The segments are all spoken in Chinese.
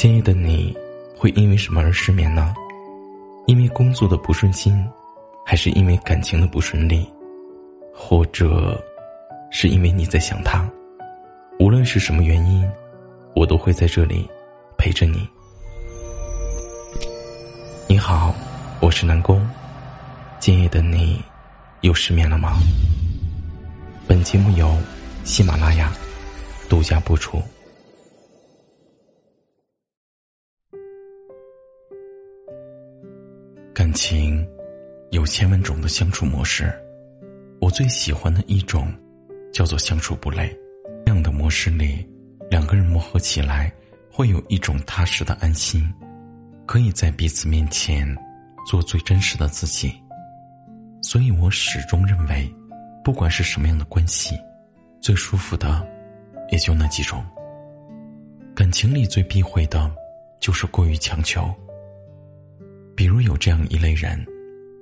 今夜的你，会因为什么而失眠呢？因为工作的不顺心，还是因为感情的不顺利，或者，是因为你在想他？无论是什么原因，我都会在这里陪着你。你好，我是南宫。今夜的你，又失眠了吗？本节目由喜马拉雅独家播出。情有千万种的相处模式，我最喜欢的一种叫做相处不累。这样的模式里，两个人磨合起来会有一种踏实的安心，可以在彼此面前做最真实的自己。所以我始终认为，不管是什么样的关系，最舒服的也就那几种。感情里最避讳的，就是过于强求。比如有这样一类人，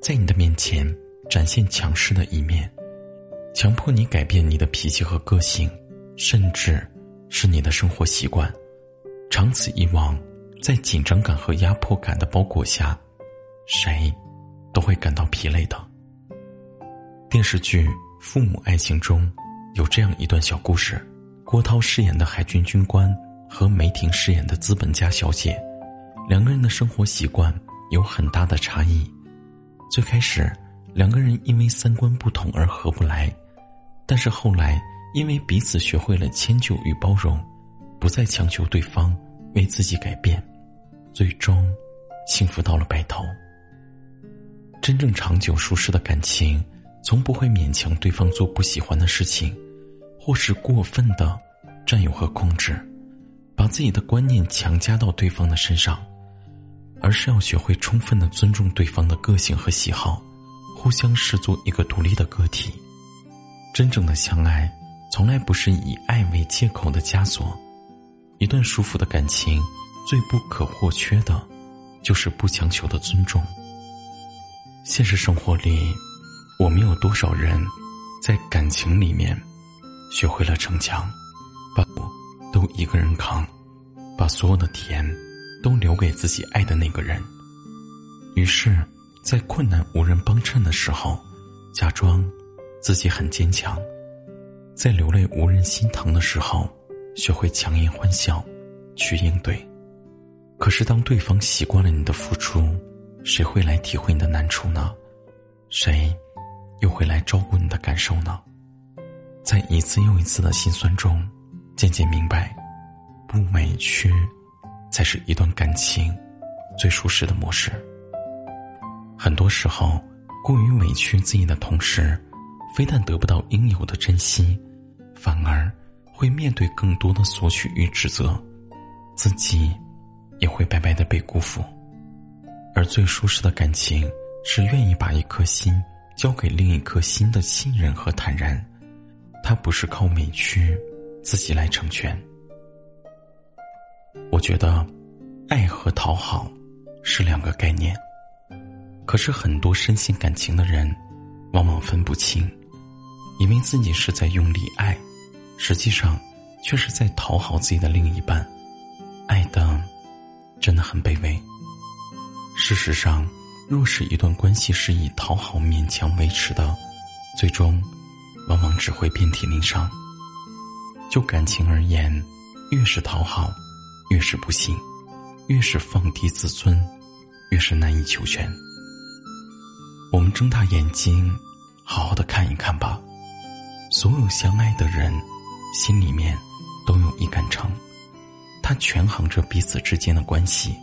在你的面前展现强势的一面，强迫你改变你的脾气和个性，甚至是你的生活习惯。长此以往，在紧张感和压迫感的包裹下，谁都会感到疲累的。电视剧《父母爱情》中有这样一段小故事：郭涛饰演的海军军官和梅婷饰演的资本家小姐，两个人的生活习惯。有很大的差异。最开始，两个人因为三观不同而合不来，但是后来因为彼此学会了迁就与包容，不再强求对方为自己改变，最终幸福到了白头。真正长久舒适的感情，从不会勉强对方做不喜欢的事情，或是过分的占有和控制，把自己的观念强加到对方的身上。而是要学会充分的尊重对方的个性和喜好，互相视作一个独立的个体。真正的相爱，从来不是以爱为借口的枷锁。一段舒服的感情，最不可或缺的，就是不强求的尊重。现实生活里，我们有多少人，在感情里面，学会了逞强，把苦都一个人扛，把所有的甜。都留给自己爱的那个人。于是，在困难无人帮衬的时候，假装自己很坚强；在流泪无人心疼的时候，学会强颜欢笑，去应对。可是，当对方习惯了你的付出，谁会来体会你的难处呢？谁又会来照顾你的感受呢？在一次又一次的心酸中，渐渐明白，不委屈。才是一段感情最舒适的模式。很多时候，过于委屈自己的同时，非但得不到应有的珍惜，反而会面对更多的索取与指责，自己也会白白的被辜负。而最舒适的感情，是愿意把一颗心交给另一颗心的信任和坦然，它不是靠委屈自己来成全。我觉得，爱和讨好是两个概念。可是很多深陷感情的人，往往分不清，以为自己是在用力爱，实际上却是在讨好自己的另一半，爱的真的很卑微。事实上，若是一段关系是以讨好勉强维持的，最终往往只会遍体鳞伤。就感情而言，越是讨好。越是不幸，越是放低自尊，越是难以求全。我们睁大眼睛，好好的看一看吧。所有相爱的人，心里面都有一杆秤，它权衡着彼此之间的关系，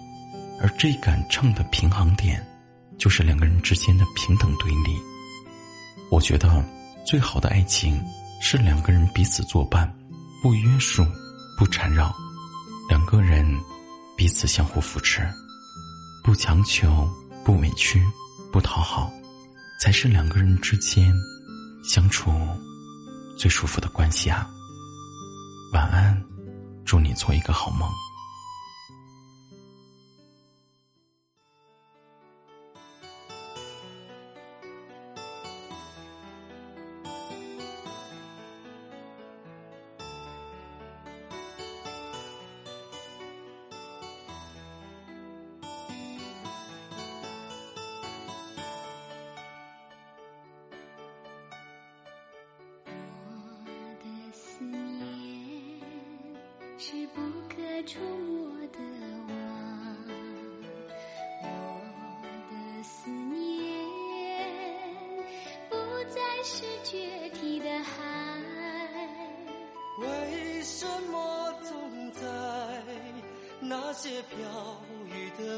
而这杆秤的平衡点，就是两个人之间的平等对立。我觉得，最好的爱情是两个人彼此作伴，不约束，不缠绕。两个人彼此相互扶持，不强求，不委屈，不讨好，才是两个人之间相处最舒服的关系啊！晚安，祝你做一个好梦。是不可触摸的网，我的思念不再是决堤的海。为什么总在那些飘雨的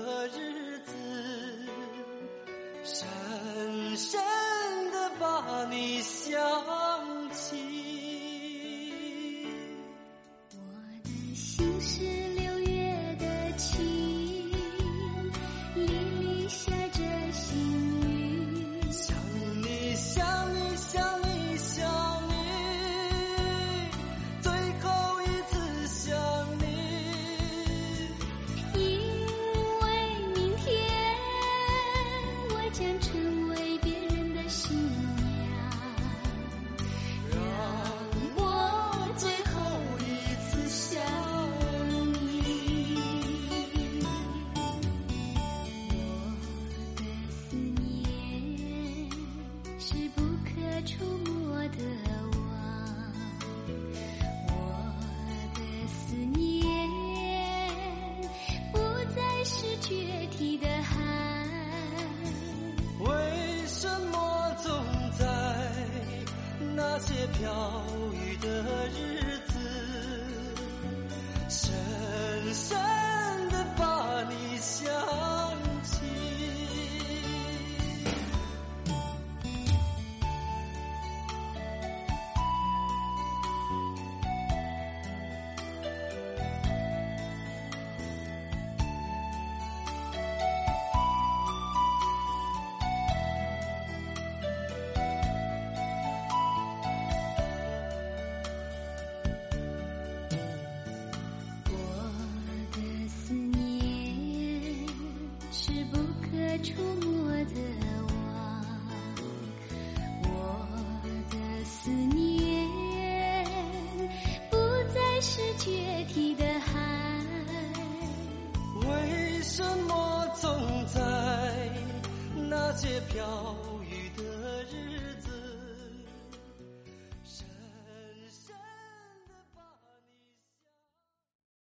决堤的海，为什么总在那些飘雨的日子？是不可触摸的网，我的思念不再是决堤的海。为什么总在那些飘？